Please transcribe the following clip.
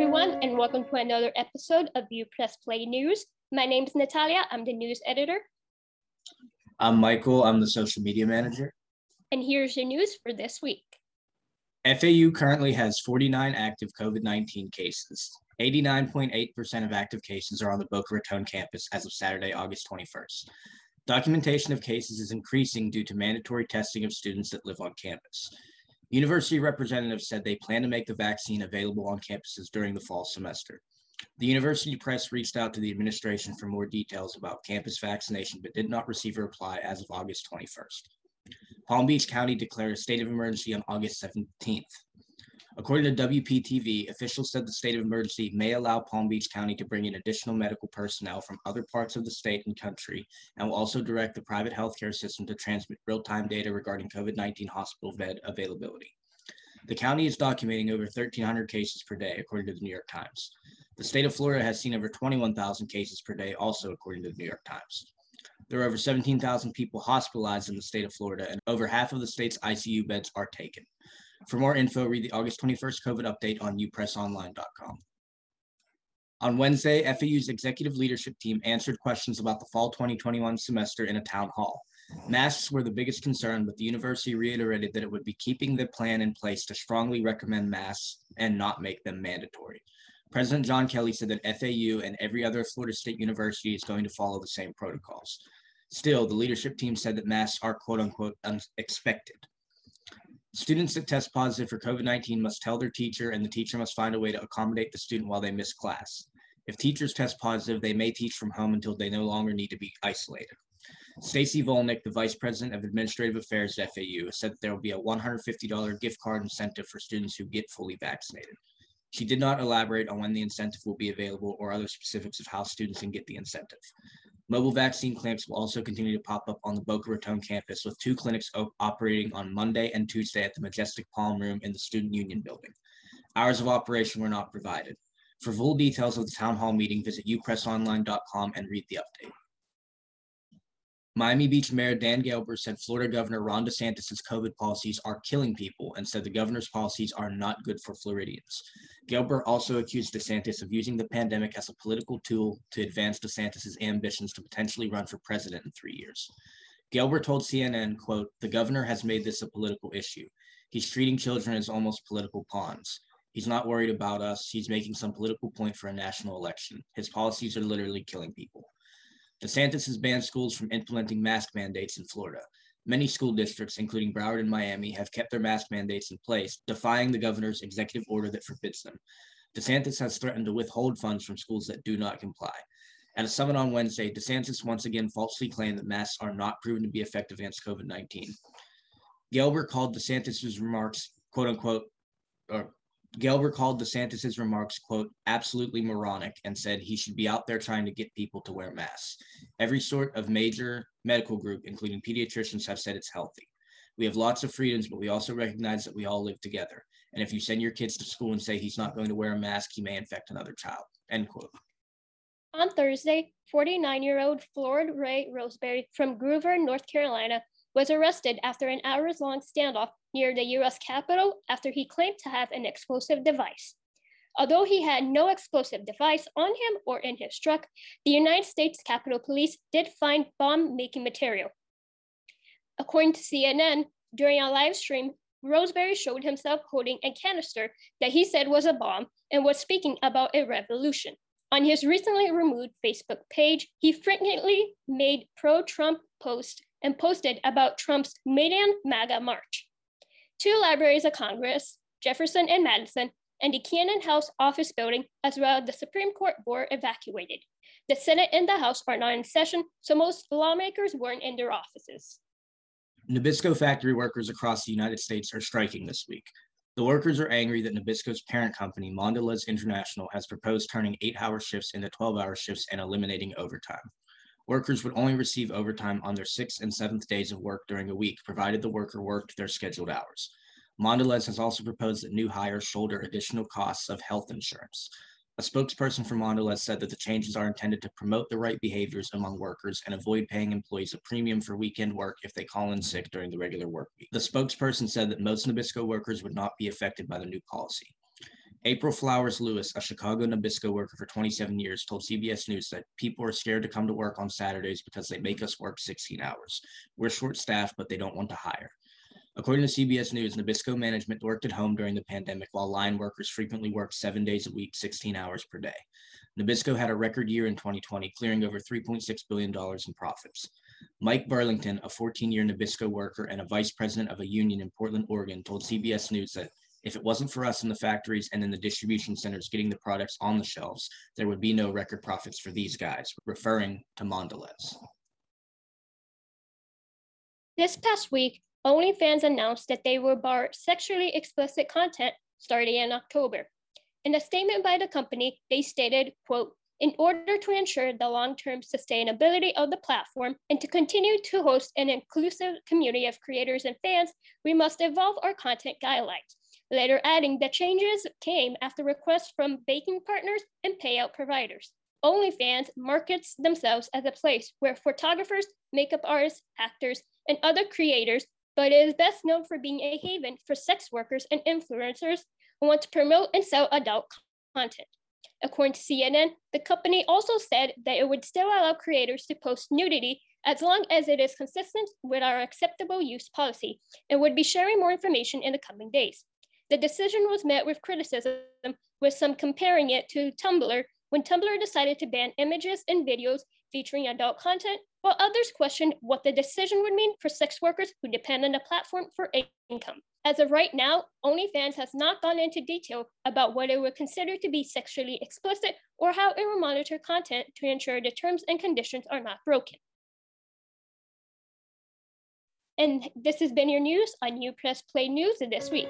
everyone, and welcome to another episode of U Press Play News. My name is Natalia. I'm the news editor. I'm Michael. I'm the social media manager. And here's your news for this week. FAU currently has 49 active COVID 19 cases. 89.8% of active cases are on the Boca Raton campus as of Saturday, August 21st. Documentation of cases is increasing due to mandatory testing of students that live on campus. University representatives said they plan to make the vaccine available on campuses during the fall semester. The university press reached out to the administration for more details about campus vaccination, but did not receive a reply as of August 21st. Palm Beach County declared a state of emergency on August 17th. According to WPTV, officials said the state of emergency may allow Palm Beach County to bring in additional medical personnel from other parts of the state and country, and will also direct the private healthcare system to transmit real-time data regarding COVID-19 hospital bed availability. The county is documenting over 1,300 cases per day, according to the New York Times. The state of Florida has seen over 21,000 cases per day, also according to the New York Times. There are over 17,000 people hospitalized in the state of Florida, and over half of the state's ICU beds are taken. For more info, read the August 21st COVID update on upressonline.com. On Wednesday, FAU's executive leadership team answered questions about the fall 2021 semester in a town hall. Masks were the biggest concern, but the university reiterated that it would be keeping the plan in place to strongly recommend masks and not make them mandatory. President John Kelly said that FAU and every other Florida State University is going to follow the same protocols. Still, the leadership team said that masks are quote unquote unexpected. Students that test positive for COVID 19 must tell their teacher, and the teacher must find a way to accommodate the student while they miss class. If teachers test positive, they may teach from home until they no longer need to be isolated. Stacy Volnick, the Vice President of Administrative Affairs at FAU, said there will be a $150 gift card incentive for students who get fully vaccinated. She did not elaborate on when the incentive will be available or other specifics of how students can get the incentive. Mobile vaccine clinics will also continue to pop up on the Boca Raton campus, with two clinics op- operating on Monday and Tuesday at the Majestic Palm Room in the Student Union Building. Hours of operation were not provided. For full details of the town hall meeting, visit upressonline.com and read the update. Miami Beach Mayor Dan Gelber said Florida Governor Ron DeSantis' COVID policies are killing people and said the governor's policies are not good for Floridians. Gelber also accused DeSantis of using the pandemic as a political tool to advance DeSantis' ambitions to potentially run for president in three years. Gelber told CNN, quote, the governor has made this a political issue. He's treating children as almost political pawns. He's not worried about us. He's making some political point for a national election. His policies are literally killing people. DeSantis has banned schools from implementing mask mandates in Florida. Many school districts, including Broward and Miami, have kept their mask mandates in place, defying the governor's executive order that forbids them. DeSantis has threatened to withhold funds from schools that do not comply. At a summit on Wednesday, DeSantis once again falsely claimed that masks are not proven to be effective against COVID 19. Gelber called DeSantis' remarks, quote unquote, or Gelber called DeSantis' remarks, quote, absolutely moronic and said he should be out there trying to get people to wear masks. Every sort of major medical group, including pediatricians, have said it's healthy. We have lots of freedoms, but we also recognize that we all live together. And if you send your kids to school and say he's not going to wear a mask, he may infect another child. End quote. On Thursday, 49 year old Floyd Ray Roseberry from Grover, North Carolina, was arrested after an hours long standoff near the US Capitol after he claimed to have an explosive device. Although he had no explosive device on him or in his truck, the United States Capitol Police did find bomb making material. According to CNN, during a live stream, Roseberry showed himself holding a canister that he said was a bomb and was speaking about a revolution. On his recently removed Facebook page, he frequently made pro Trump posts and posted about Trump's Maidan MAGA March. Two libraries of Congress, Jefferson and Madison, and the Cannon House office building, as well as the Supreme Court, were evacuated. The Senate and the House are not in session, so most lawmakers weren't in their offices. Nabisco factory workers across the United States are striking this week. The workers are angry that Nabisco's parent company, Mondelez International, has proposed turning eight hour shifts into 12 hour shifts and eliminating overtime. Workers would only receive overtime on their sixth and seventh days of work during a week, provided the worker worked their scheduled hours. Mondelez has also proposed that new hires shoulder additional costs of health insurance. A spokesperson for Mondelez said that the changes are intended to promote the right behaviors among workers and avoid paying employees a premium for weekend work if they call in sick during the regular work week. The spokesperson said that most Nabisco workers would not be affected by the new policy. April Flowers Lewis, a Chicago Nabisco worker for 27 years, told CBS News that people are scared to come to work on Saturdays because they make us work 16 hours. We're short staffed, but they don't want to hire. According to CBS News, Nabisco management worked at home during the pandemic while line workers frequently worked seven days a week, 16 hours per day. Nabisco had a record year in 2020, clearing over $3.6 billion in profits. Mike Burlington, a 14 year Nabisco worker and a vice president of a union in Portland, Oregon, told CBS News that if it wasn't for us in the factories and in the distribution centers getting the products on the shelves, there would be no record profits for these guys, referring to Mondelez. This past week, OnlyFans announced that they will bar sexually explicit content starting in October. In a statement by the company, they stated, quote, in order to ensure the long-term sustainability of the platform and to continue to host an inclusive community of creators and fans, we must evolve our content guidelines later adding that changes came after requests from baking partners and payout providers. OnlyFans markets themselves as a place where photographers, makeup artists, actors, and other creators, but it is best known for being a haven for sex workers and influencers who want to promote and sell adult content. According to CNN, the company also said that it would still allow creators to post nudity as long as it is consistent with our acceptable use policy and would be sharing more information in the coming days. The decision was met with criticism, with some comparing it to Tumblr when Tumblr decided to ban images and videos featuring adult content, while others questioned what the decision would mean for sex workers who depend on the platform for income. As of right now, OnlyFans has not gone into detail about what it would consider to be sexually explicit or how it will monitor content to ensure the terms and conditions are not broken. And this has been your news on U Press Play News this week.